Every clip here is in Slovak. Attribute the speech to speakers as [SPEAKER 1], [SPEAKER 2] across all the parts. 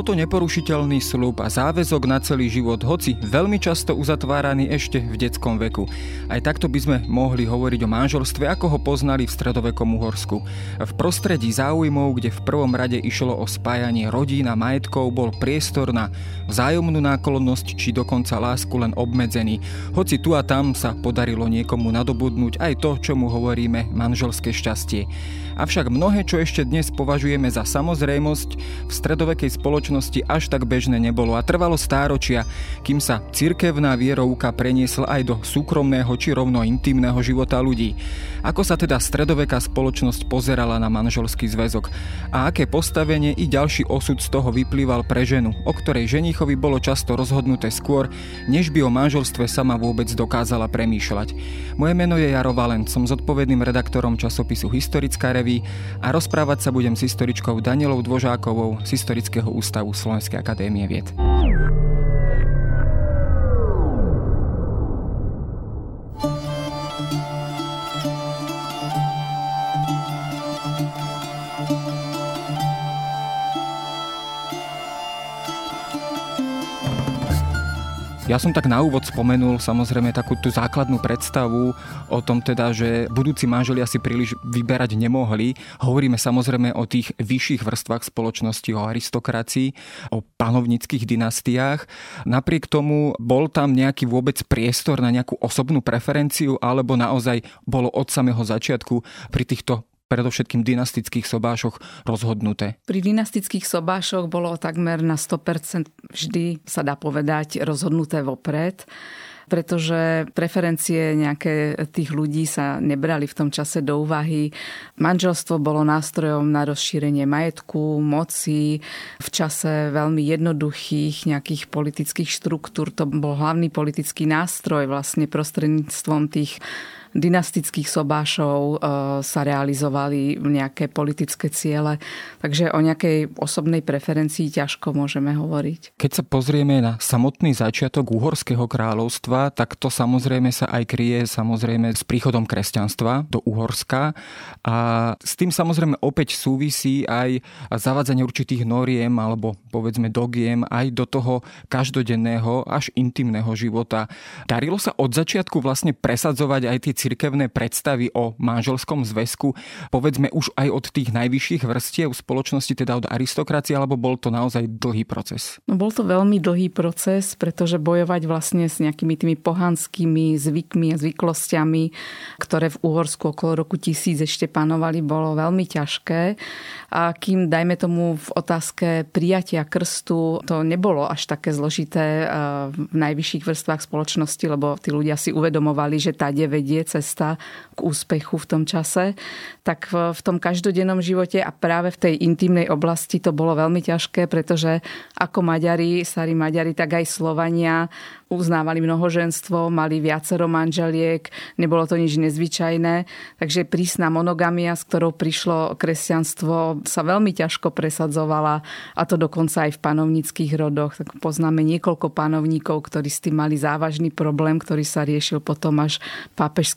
[SPEAKER 1] Bol to neporušiteľný slúb a záväzok na celý život, hoci veľmi často uzatváraný ešte v detskom veku. Aj takto by sme mohli hovoriť o manželstve, ako ho poznali v stredovekom Uhorsku. V prostredí záujmov, kde v prvom rade išlo o spájanie rodín a majetkov, bol priestor na vzájomnú náklonnosť či dokonca lásku len obmedzený. Hoci tu a tam sa podarilo niekomu nadobudnúť aj to, čomu hovoríme manželské šťastie. Avšak mnohé, čo ešte dnes považujeme za samozrejmosť, v stredovekej spoločnosti až tak bežné nebolo a trvalo stáročia, kým sa cirkevná vierovka preniesla aj do súkromného či rovno intimného života ľudí. Ako sa teda stredoveká spoločnosť pozerala na manželský zväzok a aké postavenie i ďalší osud z toho vyplýval pre ženu, o ktorej ženichovi bolo často rozhodnuté skôr, než by o manželstve sama vôbec dokázala premýšľať. Moje meno je Jaro Valent, som zodpovedným redaktorom časopisu Historická revy a rozprávať sa budem s historičkou Danielou Dvožákovou z Historického ústavu Slovenskej akadémie vied. Ja som tak na úvod spomenul samozrejme takú tú základnú predstavu o tom teda, že budúci manželia si príliš vyberať nemohli. Hovoríme samozrejme o tých vyšších vrstvách spoločnosti, o aristokracii, o panovnických dynastiách. Napriek tomu bol tam nejaký vôbec priestor na nejakú osobnú preferenciu alebo naozaj bolo od samého začiatku pri týchto predovšetkým dynastických sobášoch rozhodnuté?
[SPEAKER 2] Pri dynastických sobášoch bolo takmer na 100% vždy, sa dá povedať, rozhodnuté vopred pretože preferencie nejaké tých ľudí sa nebrali v tom čase do úvahy. Manželstvo bolo nástrojom na rozšírenie majetku, moci, v čase veľmi jednoduchých nejakých politických štruktúr. To bol hlavný politický nástroj vlastne prostredníctvom tých dynastických sobášov e, sa realizovali nejaké politické ciele. Takže o nejakej osobnej preferencii ťažko môžeme hovoriť.
[SPEAKER 1] Keď sa pozrieme na samotný začiatok Uhorského kráľovstva, tak to samozrejme sa aj kryje samozrejme s príchodom kresťanstva do Uhorska a s tým samozrejme opäť súvisí aj zavádzanie určitých noriem alebo povedzme dogiem aj do toho každodenného až intimného života. Darilo sa od začiatku vlastne presadzovať aj tie cirkevné predstavy o manželskom zväzku, povedzme už aj od tých najvyšších vrstiev spoločnosti, teda od aristokracie, alebo bol to naozaj dlhý proces?
[SPEAKER 2] No, bol to veľmi dlhý proces, pretože bojovať vlastne s nejakými tými pohanskými zvykmi a zvyklosťami, ktoré v Uhorsku okolo roku 1000 ešte panovali, bolo veľmi ťažké. A kým, dajme tomu, v otázke prijatia krstu, to nebolo až také zložité v najvyšších vrstvách spoločnosti, lebo tí ľudia si uvedomovali, že tá vedie cesta k úspechu v tom čase, tak v, v tom každodennom živote a práve v tej intimnej oblasti to bolo veľmi ťažké, pretože ako Maďari, starí Maďari, tak aj Slovania uznávali mnohoženstvo, mali viacero manželiek, nebolo to nič nezvyčajné, takže prísna monogamia, s ktorou prišlo kresťanstvo, sa veľmi ťažko presadzovala a to dokonca aj v panovnických rodoch. Tak poznáme niekoľko panovníkov, ktorí s tým mali závažný problém, ktorý sa riešil potom až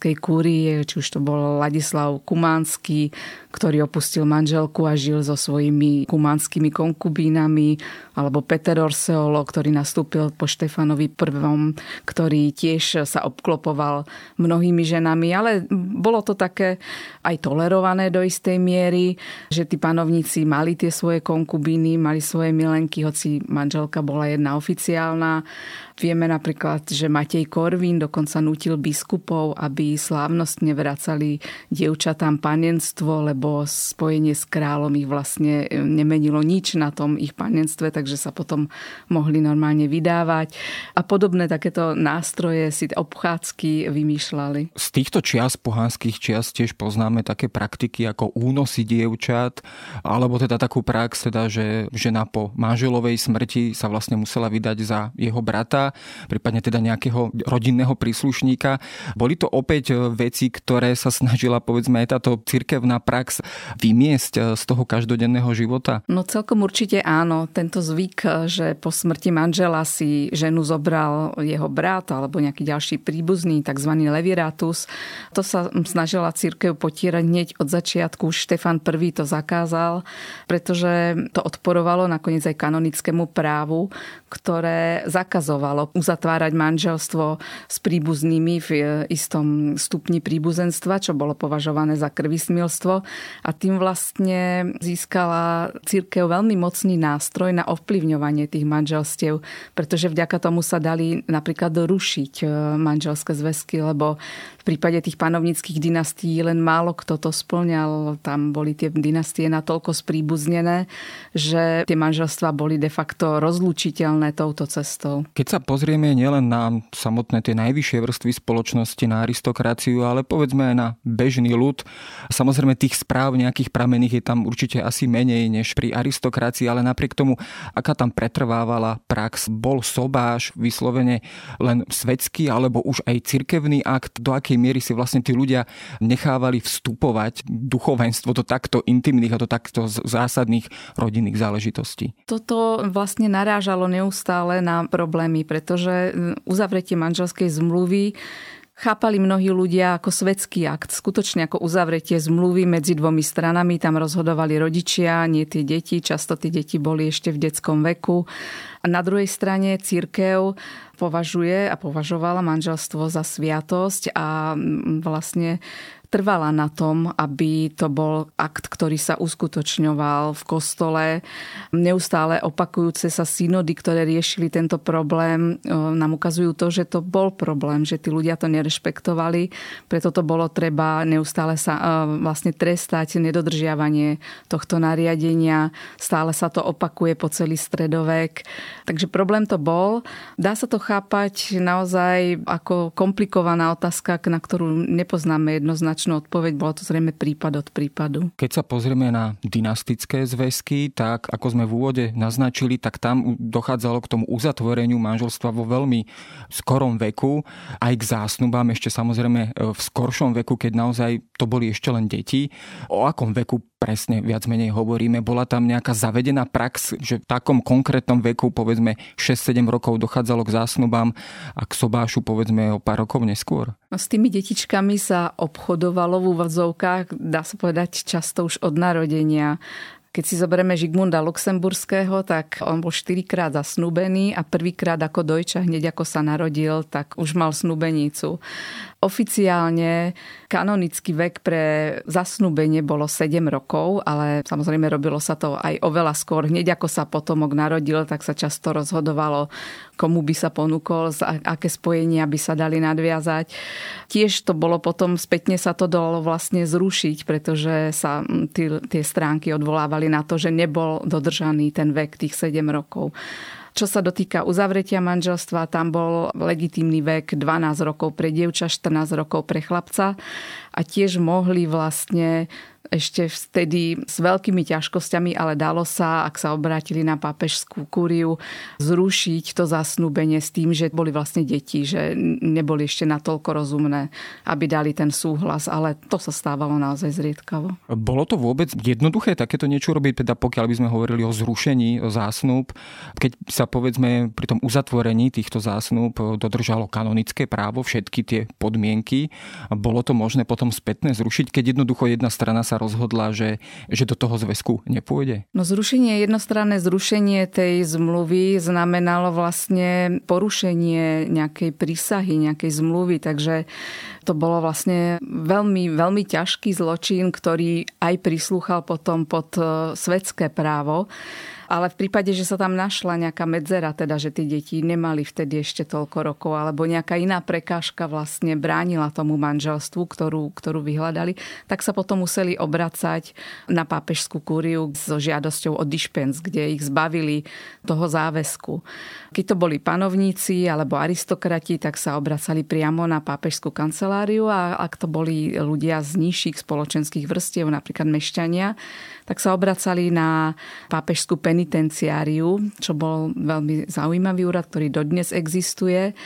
[SPEAKER 2] pápežskej kúrie, či už to bol Ladislav Kumánsky, ktorý opustil manželku a žil so svojimi kumánskymi konkubínami, alebo Peter Orseolo, ktorý nastúpil po Štefanovi I, ktorý tiež sa obklopoval mnohými ženami, ale bolo to také aj tolerované do istej miery, že tí panovníci mali tie svoje konkubíny, mali svoje milenky, hoci manželka bola jedna oficiálna. Vieme napríklad, že Matej Korvín dokonca nutil biskupov, aby slávnostne vracali dievčatám panenstvo, lebo spojenie s kráľom ich vlastne e, nemenilo nič na tom ich panenstve, takže sa potom mohli normálne vydávať. A podobné takéto nástroje si obchádzky vymýšľali.
[SPEAKER 1] Z týchto čias, pohanských čias, tiež poznáme také praktiky ako únosy dievčat, alebo teda takú prax, teda, že žena po manželovej smrti sa vlastne musela vydať za jeho brata prípadne teda nejakého rodinného príslušníka. Boli to opäť vidieť veci, ktoré sa snažila povedzme aj táto cirkevná prax vymiesť z toho každodenného života?
[SPEAKER 2] No celkom určite áno. Tento zvyk, že po smrti manžela si ženu zobral jeho brat alebo nejaký ďalší príbuzný, tzv. leviratus, to sa snažila církev potírať hneď od začiatku. Štefan I to zakázal, pretože to odporovalo nakoniec aj kanonickému právu, ktoré zakazovalo uzatvárať manželstvo s príbuznými v istom stupni príbuzenstva, čo bolo považované za krvismilstvo a tým vlastne získala církev veľmi mocný nástroj na ovplyvňovanie tých manželstiev, pretože vďaka tomu sa dali napríklad rušiť e, manželské zväzky, lebo v prípade tých panovnických dynastií len málo kto to splňal. Tam boli tie dynastie natoľko spríbuznené, že tie manželstva boli de facto rozlučiteľné touto cestou.
[SPEAKER 1] Keď sa pozrieme nielen na samotné tie najvyššie vrstvy spoločnosti, na aristokraciu, ale povedzme aj na bežný ľud, samozrejme tých správ nejakých pramených je tam určite asi menej než pri aristokracii, ale napriek tomu, aká tam pretrvávala prax, bol sobáš vyslovene len svetský alebo už aj cirkevný akt, do akej akej miery si vlastne tí ľudia nechávali vstupovať duchovenstvo do takto intimných a do takto zásadných rodinných záležitostí.
[SPEAKER 2] Toto vlastne narážalo neustále na problémy, pretože uzavretie manželskej zmluvy chápali mnohí ľudia ako svetský akt, skutočne ako uzavretie zmluvy medzi dvomi stranami. Tam rozhodovali rodičia, nie tie deti. Často tie deti boli ešte v detskom veku. A na druhej strane církev považuje a považovala manželstvo za sviatosť a vlastne trvala na tom, aby to bol akt, ktorý sa uskutočňoval v kostole. Neustále opakujúce sa synody, ktoré riešili tento problém, e, nám ukazujú to, že to bol problém, že tí ľudia to nerešpektovali, preto to bolo treba neustále sa e, vlastne trestať nedodržiavanie tohto nariadenia. Stále sa to opakuje po celý stredovek. Takže problém to bol. Dá sa to chápať naozaj ako komplikovaná otázka, na ktorú nepoznáme jednoznačne jednoznačnú odpoveď, bolo to zrejme prípad od prípadu.
[SPEAKER 1] Keď sa pozrieme na dynastické zväzky, tak ako sme v úvode naznačili, tak tam dochádzalo k tomu uzatvoreniu manželstva vo veľmi skorom veku, aj k zásnubám ešte samozrejme v skoršom veku, keď naozaj to boli ešte len deti. O akom veku presne viac menej hovoríme? Bola tam nejaká zavedená prax, že v takom konkrétnom veku, povedzme 6-7 rokov dochádzalo k zásnubám a k sobášu povedzme o pár rokov neskôr?
[SPEAKER 2] No, s tými detičkami sa obchodovalo v úvodzovkách, dá sa povedať, často už od narodenia. Keď si zoberieme Žigmunda Luxemburského, tak on bol štyrikrát zasnúbený a prvýkrát ako dojča, hneď ako sa narodil, tak už mal snúbenicu. Oficiálne kanonický vek pre zasnúbenie bolo 7 rokov, ale samozrejme robilo sa to aj oveľa skôr. Hneď ako sa potomok narodil, tak sa často rozhodovalo, komu by sa ponúkol, aké spojenia by sa dali nadviazať. Tiež to bolo potom, spätne sa to dalo vlastne zrušiť, pretože sa tie stránky odvolávali na to, že nebol dodržaný ten vek tých 7 rokov. Čo sa dotýka uzavretia manželstva, tam bol legitímny vek 12 rokov pre dievča, 14 rokov pre chlapca a tiež mohli vlastne ešte vtedy s veľkými ťažkosťami, ale dalo sa, ak sa obrátili na pápežskú kúriu, zrušiť to zasnúbenie s tým, že boli vlastne deti, že neboli ešte natoľko rozumné, aby dali ten súhlas, ale to sa stávalo naozaj zriedkavo.
[SPEAKER 1] Bolo to vôbec jednoduché takéto niečo robiť, teda pokiaľ by sme hovorili o zrušení zásnub, keď sa povedzme pri tom uzatvorení týchto zásnub dodržalo kanonické právo, všetky tie podmienky, bolo to možné potom spätne zrušiť, keď jednoducho jedna strana sa rozhodla, že, že do toho zväzku nepôjde?
[SPEAKER 2] No zrušenie, jednostranné zrušenie tej zmluvy znamenalo vlastne porušenie nejakej prísahy, nejakej zmluvy, takže to bolo vlastne veľmi, veľmi ťažký zločin, ktorý aj prislúchal potom pod e, svetské právo. Ale v prípade, že sa tam našla nejaká medzera, teda že tie deti nemali vtedy ešte toľko rokov, alebo nejaká iná prekážka vlastne bránila tomu manželstvu, ktorú, ktorú vyhľadali, tak sa potom museli obracať na pápežskú kúriu so žiadosťou o dišpens, kde ich zbavili toho záväzku. Keď to boli panovníci alebo aristokrati, tak sa obracali priamo na pápežskú kanceláriu a ak to boli ľudia z nižších spoločenských vrstiev, napríklad mešťania, tak sa obracali na pápežskú penitenciáriu, čo bol veľmi zaujímavý úrad, ktorý dodnes existuje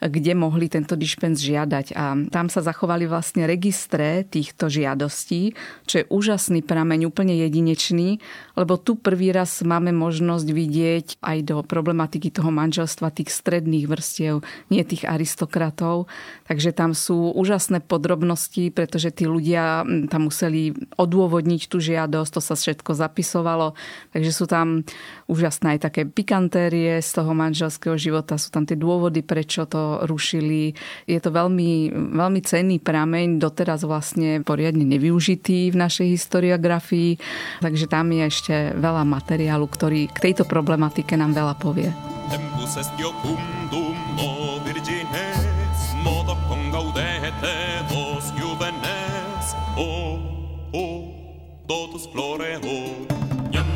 [SPEAKER 2] kde mohli tento dispens žiadať. A tam sa zachovali vlastne registre týchto žiadostí, čo je úžasný prameň, úplne jedinečný, lebo tu prvý raz máme možnosť vidieť aj do problematiky toho manželstva tých stredných vrstiev, nie tých aristokratov. Takže tam sú úžasné podrobnosti, pretože tí ľudia tam museli odôvodniť tú žiadosť, to sa všetko zapisovalo. Takže sú tam úžasné aj také pikantérie z toho manželského života, sú tam tie dôvody, prečo to rušili. Je to veľmi, veľmi cenný prameň, doteraz vlastne poriadne nevyužitý v našej historiografii, takže tam je ešte veľa materiálu, ktorý k tejto problematike nám veľa povie. Totus floreo.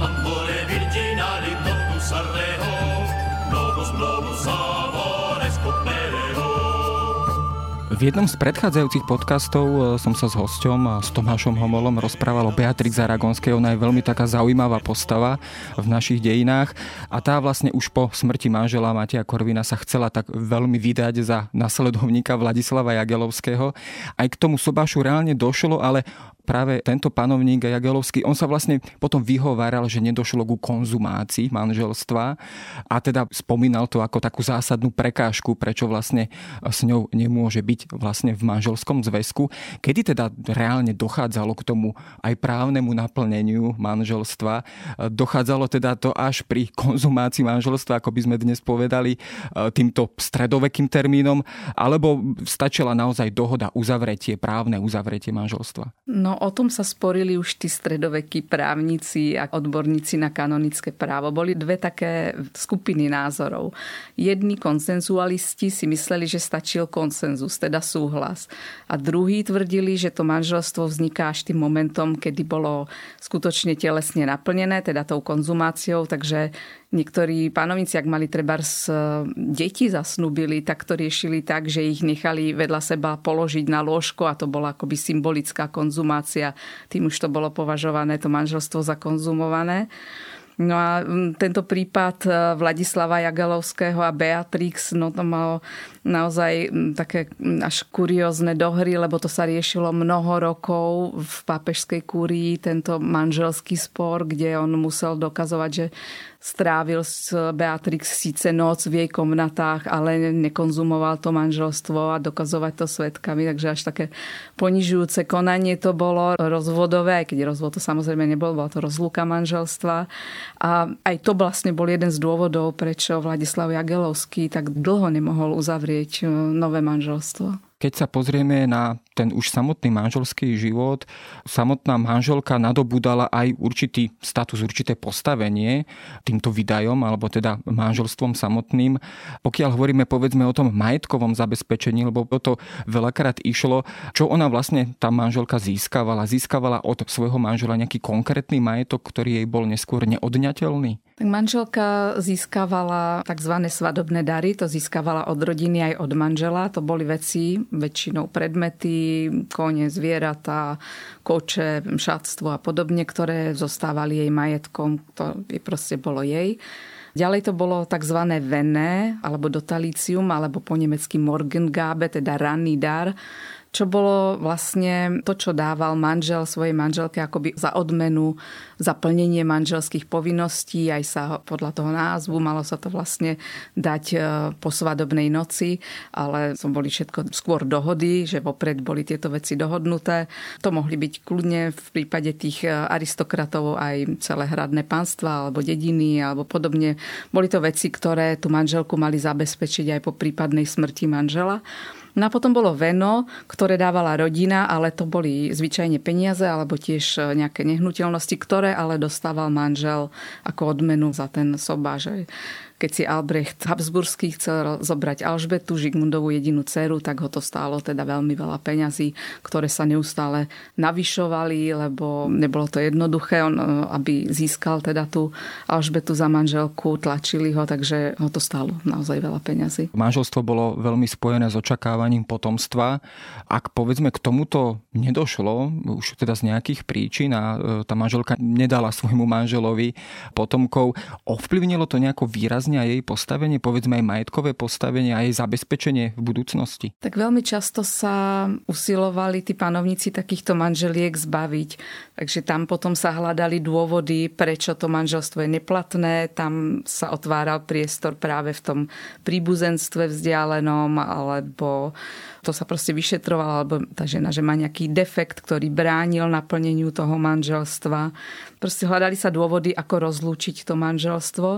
[SPEAKER 2] Amore virginali totus arreo, novus novus amores copereo. V jednom z predchádzajúcich podcastov e, som sa s hosťom, s Tomášom Homolom, rozprával o Beatrix Aragonskej. Ona je veľmi taká zaujímavá postava v našich dejinách a tá vlastne už po smrti manžela Matia Korvina sa chcela tak veľmi vydať za nasledovníka Vladislava Jagelovského. Aj k tomu sobášu reálne došlo, ale práve tento panovník Jagelovský, on sa vlastne potom vyhováral, že nedošlo ku konzumácii manželstva a teda spomínal to ako takú zásadnú prekážku, prečo vlastne s ňou nemôže byť vlastne v manželskom zväzku. Kedy teda reálne dochádzalo k tomu aj právnemu naplneniu manželstva? Dochádzalo teda to až pri konzumácii manželstva, ako by sme dnes povedali, týmto stredovekým termínom, alebo stačila naozaj dohoda, uzavretie, právne uzavretie manželstva? No No o tom sa sporili už tí stredovekí právnici a odborníci na kanonické právo. Boli dve také skupiny názorov. Jedni konsenzualisti si mysleli, že stačil konsenzus, teda súhlas. A druhí tvrdili, že to manželstvo vzniká až tým momentom, kedy bolo skutočne telesne naplnené, teda tou konzumáciou, takže Niektorí panovníci, ak mali treba z deti zasnubili, tak to riešili tak, že ich nechali vedľa seba položiť na lôžko a to bola akoby symbolická konzumácia. Tým už to bolo považované, to manželstvo za konzumované. No a tento prípad e, Vladislava Jagalovského a Beatrix, no to malo naozaj také až kuriózne dohry, lebo to sa riešilo mnoho rokov v pápežskej kúrii, tento manželský spor, kde on musel dokazovať, že strávil s Beatrix síce noc v jej komnatách, ale nekonzumoval to manželstvo a dokazovať to svetkami, takže až také ponižujúce konanie to bolo rozvodové, aj keď rozvod to samozrejme nebol, bola to rozluka manželstva. A aj to vlastne bol jeden z dôvodov, prečo Vladislav Jagelovský tak dlho nemohol uzavrieť e, nové manželstvo.
[SPEAKER 1] Keď sa pozrieme na ten už samotný manželský život, samotná manželka nadobudala aj určitý status, určité postavenie týmto vydajom, alebo teda manželstvom samotným. Pokiaľ hovoríme povedzme o tom majetkovom zabezpečení, lebo o to veľakrát išlo, čo ona vlastne tá manželka získavala. Získavala od svojho manžela nejaký konkrétny majetok, ktorý jej bol neskôr neodňateľný?
[SPEAKER 2] Tak manželka získavala tzv. svadobné dary, to získavala od rodiny aj od manžela. To boli veci, väčšinou predmety, kone, zvieratá, koče, šatstvo a podobne, ktoré zostávali jej majetkom. To proste bolo jej. Ďalej to bolo tzv. vené, alebo dotalicium, alebo po nemecky Morgengabe, teda ranný dar čo bolo vlastne to, čo dával manžel svojej manželke akoby za odmenu, za plnenie manželských povinností, aj sa podľa toho názvu malo sa to vlastne dať e, po svadobnej noci, ale som boli všetko skôr dohody, že vopred boli tieto veci dohodnuté. To mohli byť kľudne v prípade tých e, aristokratov aj celé hradné pánstva alebo dediny alebo podobne. Boli to veci, ktoré tú manželku mali zabezpečiť aj po prípadnej smrti manžela. No a potom bolo veno, ktoré dávala rodina, ale to boli zvyčajne peniaze alebo tiež e, nejaké nehnuteľnosti, ktoré ale dostával manžel ako odmenu za ten sobáž keď si Albrecht Habsburský chcel zobrať Alžbetu, Žigmundovú jedinú dceru, tak ho to stálo teda veľmi veľa peňazí, ktoré sa neustále navyšovali, lebo nebolo to jednoduché, on, e, aby získal teda tú Alžbetu za manželku, tlačili ho, takže ho to stálo naozaj veľa peňazí.
[SPEAKER 1] Manželstvo bolo veľmi spojené s očakávaním potomstva. Ak povedzme k tomuto nedošlo, už teda z nejakých príčin a e, tá manželka nedala svojmu manželovi potomkov, ovplyvnilo to nejako výrazne zvýraznia jej postavenie, povedzme aj majetkové postavenie a jej zabezpečenie v budúcnosti?
[SPEAKER 2] Tak veľmi často sa usilovali tí panovníci takýchto manželiek zbaviť. Takže tam potom sa hľadali dôvody, prečo to manželstvo je neplatné. Tam sa otváral priestor práve v tom príbuzenstve vzdialenom, alebo to sa proste vyšetrovalo, alebo tá žena, že má nejaký defekt, ktorý bránil naplneniu toho manželstva. Proste hľadali sa dôvody, ako rozlúčiť to manželstvo.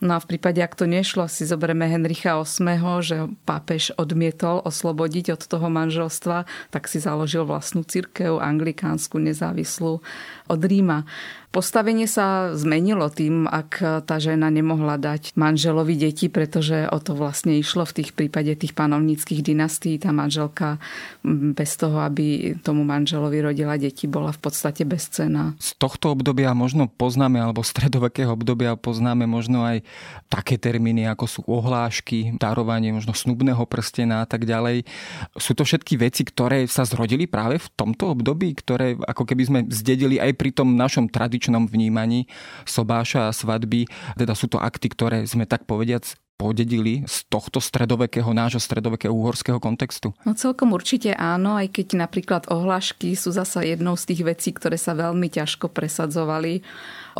[SPEAKER 2] No a v prípade, ak to nešlo, si zoberieme Henricha VIII, že pápež odmietol oslobodiť od toho manželstva, tak si založil vlastnú církev, anglikánsku, nezávislú od Ríma. Postavenie sa zmenilo tým, ak tá žena nemohla dať manželovi deti, pretože o to vlastne išlo v tých prípade tých panovníckých dynastí. Tá manželka bez toho, aby tomu manželovi rodila deti, bola v podstate bezcená.
[SPEAKER 1] Z tohto obdobia možno poznáme, alebo stredovekého obdobia poznáme možno aj také termíny, ako sú ohlášky, darovanie možno snubného prstena a tak ďalej. Sú to všetky veci, ktoré sa zrodili práve v tomto období, ktoré ako keby sme zdedili aj pri tom našom tradičnom vnímaní sobáša a svadby. Teda sú to akty, ktoré sme tak povediac podedili z tohto stredovekého, nášho stredovekého uhorského kontextu?
[SPEAKER 2] No celkom určite áno, aj keď napríklad ohlášky sú zasa jednou z tých vecí, ktoré sa veľmi ťažko presadzovali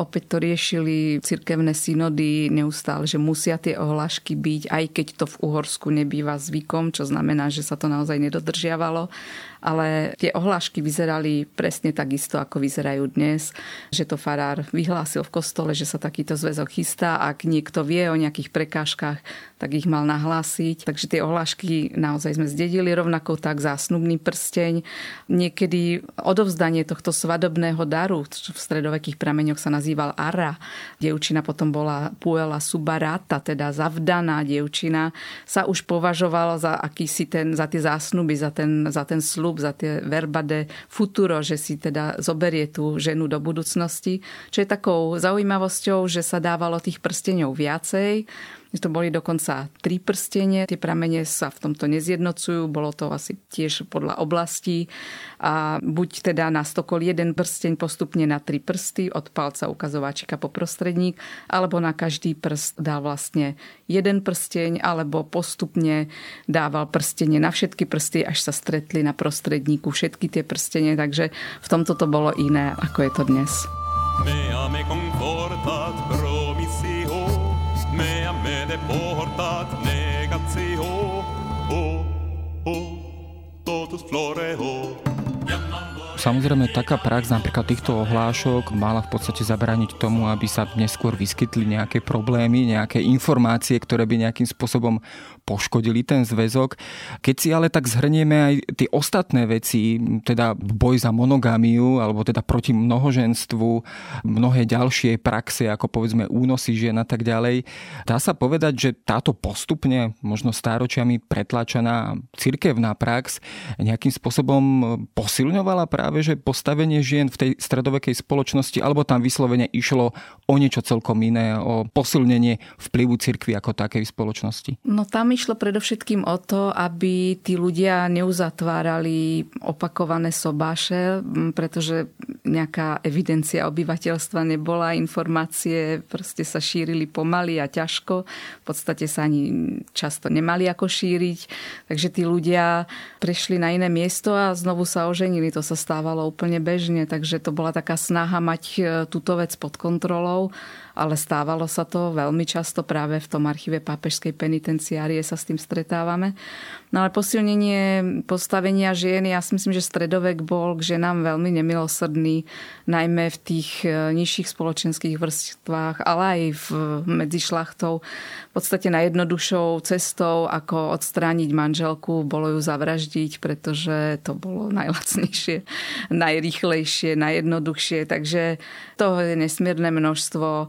[SPEAKER 2] Opäť to riešili cirkevné synody neustále, že musia tie ohlášky byť, aj keď to v Uhorsku nebýva zvykom, čo znamená, že sa to naozaj nedodržiavalo. Ale tie ohlášky vyzerali presne takisto, ako vyzerajú dnes, že to farár vyhlásil v kostole, že sa takýto zväzok chystá. Ak niekto vie o nejakých prekážkach, tak ich mal nahlásiť. Takže tie ohlášky naozaj sme zdedili rovnako tak zásnubný prsteň. Niekedy odovzdanie tohto svadobného daru, čo v stredovekých prameňoch sa nazýval Ara. Dievčina potom bola Puela Subarata, teda zavdaná dievčina, sa už považovala za akýsi ten, za tie zásnuby, za ten, za ten slub, za tie verbade futuro, že si teda zoberie tú ženu do budúcnosti. Čo je takou zaujímavosťou, že sa dávalo tých prsteňov viacej to boli dokonca tri prstenie. Tie pramene sa v tomto nezjednocujú. Bolo to asi tiež podľa oblastí. A buď teda na stokol jeden prsteň postupne na tri prsty od palca ukazováčika po prostredník, alebo na každý prst dal vlastne jeden prsteň, alebo postupne dával prstenie na všetky prsty, až sa stretli na prostredníku všetky tie prstenie. Takže v tomto to bolo iné, ako je to dnes. Me ame confortat
[SPEAKER 1] de portat negatio oh, oh, totus floreo Samozrejme, taká prax napríklad týchto ohlášok mala v podstate zabrániť tomu, aby sa neskôr vyskytli nejaké problémy, nejaké informácie, ktoré by nejakým spôsobom poškodili ten zväzok. Keď si ale tak zhrnieme aj tie ostatné veci, teda boj za monogamiu, alebo teda proti mnohoženstvu, mnohé ďalšie praxe, ako povedzme únosy žien a tak ďalej, dá sa povedať, že táto postupne, možno stáročiami pretlačená cirkevná prax nejakým spôsobom posilňovala práve práve že postavenie žien v tej stredovekej spoločnosti, alebo tam vyslovene išlo o niečo celkom iné, o posilnenie vplyvu cirkvi ako takej spoločnosti?
[SPEAKER 2] No tam išlo predovšetkým o to, aby tí ľudia neuzatvárali opakované sobáše, pretože nejaká evidencia obyvateľstva nebola, informácie proste sa šírili pomaly a ťažko. V podstate sa ani často nemali ako šíriť. Takže tí ľudia prešli na iné miesto a znovu sa oženili. To sa stalo stávalo úplne bežne, takže to bola taká snaha mať e, túto vec pod kontrolou ale stávalo sa to veľmi často práve v tom archíve pápežskej penitenciárie sa s tým stretávame. No ale posilnenie postavenia žien, ja si myslím, že stredovek bol k ženám veľmi nemilosrdný, najmä v tých e, nižších spoločenských vrstvách, ale aj v, medzi šlachtou. V podstate najjednoduššou cestou, ako odstrániť manželku, bolo ju zavraždiť, pretože to bolo najlacnejšie, najrychlejšie, najjednoduchšie. Takže toho je nesmierne množstvo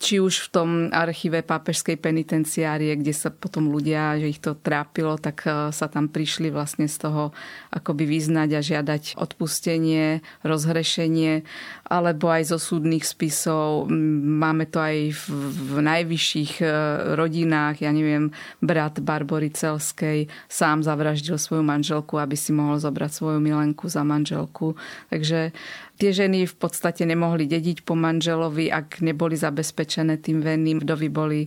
[SPEAKER 2] či už v tom archíve pápežskej penitenciárie, kde sa potom ľudia, že ich to trápilo, tak e, sa tam prišli vlastne z toho akoby vyznať a žiadať odpustenie, rozhrešenie, alebo aj zo súdnych spisov. Máme to aj v, v najvyšších e, rodinách, ja neviem, brat Barbory Celskej sám zavraždil svoju manželku, aby si mohol zobrať svoju milenku za manželku. Takže tie ženy v podstate nemohli dediť po manželovi, ak neboli zabezpečené zabezpečené tým venným. Vdovy boli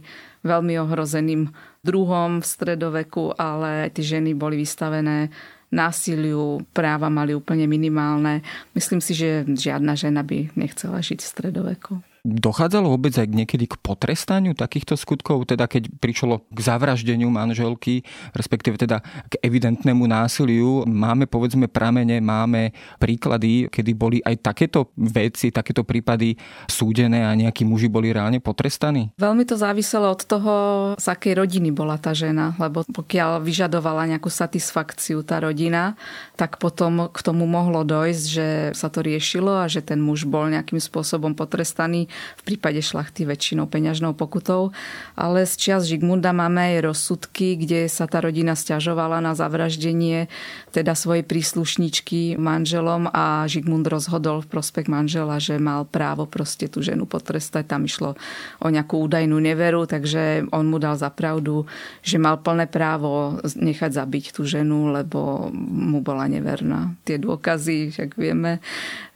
[SPEAKER 2] veľmi ohrozeným druhom v stredoveku, ale tie ženy boli vystavené násiliu, práva mali úplne minimálne. Myslím si, že žiadna žena by nechcela žiť v stredoveku.
[SPEAKER 1] Dochádzalo vôbec aj niekedy k potrestaniu takýchto skutkov, teda keď prišlo k zavraždeniu manželky, respektíve teda k evidentnému násiliu. Máme povedzme pramene, máme príklady, kedy boli aj takéto veci, takéto prípady súdené a nejakí muži boli reálne potrestaní?
[SPEAKER 2] Veľmi to záviselo od toho, z akej rodiny bola tá žena, lebo pokiaľ vyžadovala nejakú satisfakciu tá rodina, tak potom k tomu mohlo dojsť, že sa to riešilo a že ten muž bol nejakým spôsobom potrestaný v prípade šlachty väčšinou peňažnou pokutou. Ale z čias Žigmunda máme aj rozsudky, kde sa tá rodina stiažovala na zavraždenie teda svojej príslušničky manželom a Žigmund rozhodol v prospech manžela, že mal právo proste tú ženu potrestať. Tam išlo o nejakú údajnú neveru, takže on mu dal za pravdu, že mal plné právo nechať zabiť tú ženu, lebo mu bola neverná. Tie dôkazy, však vieme,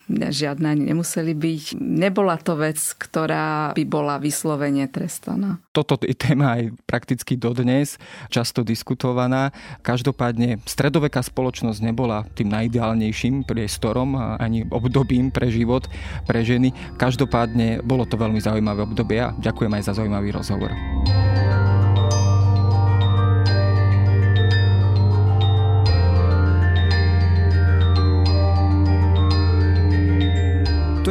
[SPEAKER 2] žiadne ani nemuseli byť. Nebola to vec, ktorá by bola vyslovene trestaná.
[SPEAKER 1] Toto je téma aj prakticky dodnes, často diskutovaná. Každopádne stredoveká spoločnosť nebola tým najideálnejším priestorom ani obdobím pre život, pre ženy. Každopádne bolo to veľmi zaujímavé obdobie a ďakujem aj za zaujímavý rozhovor.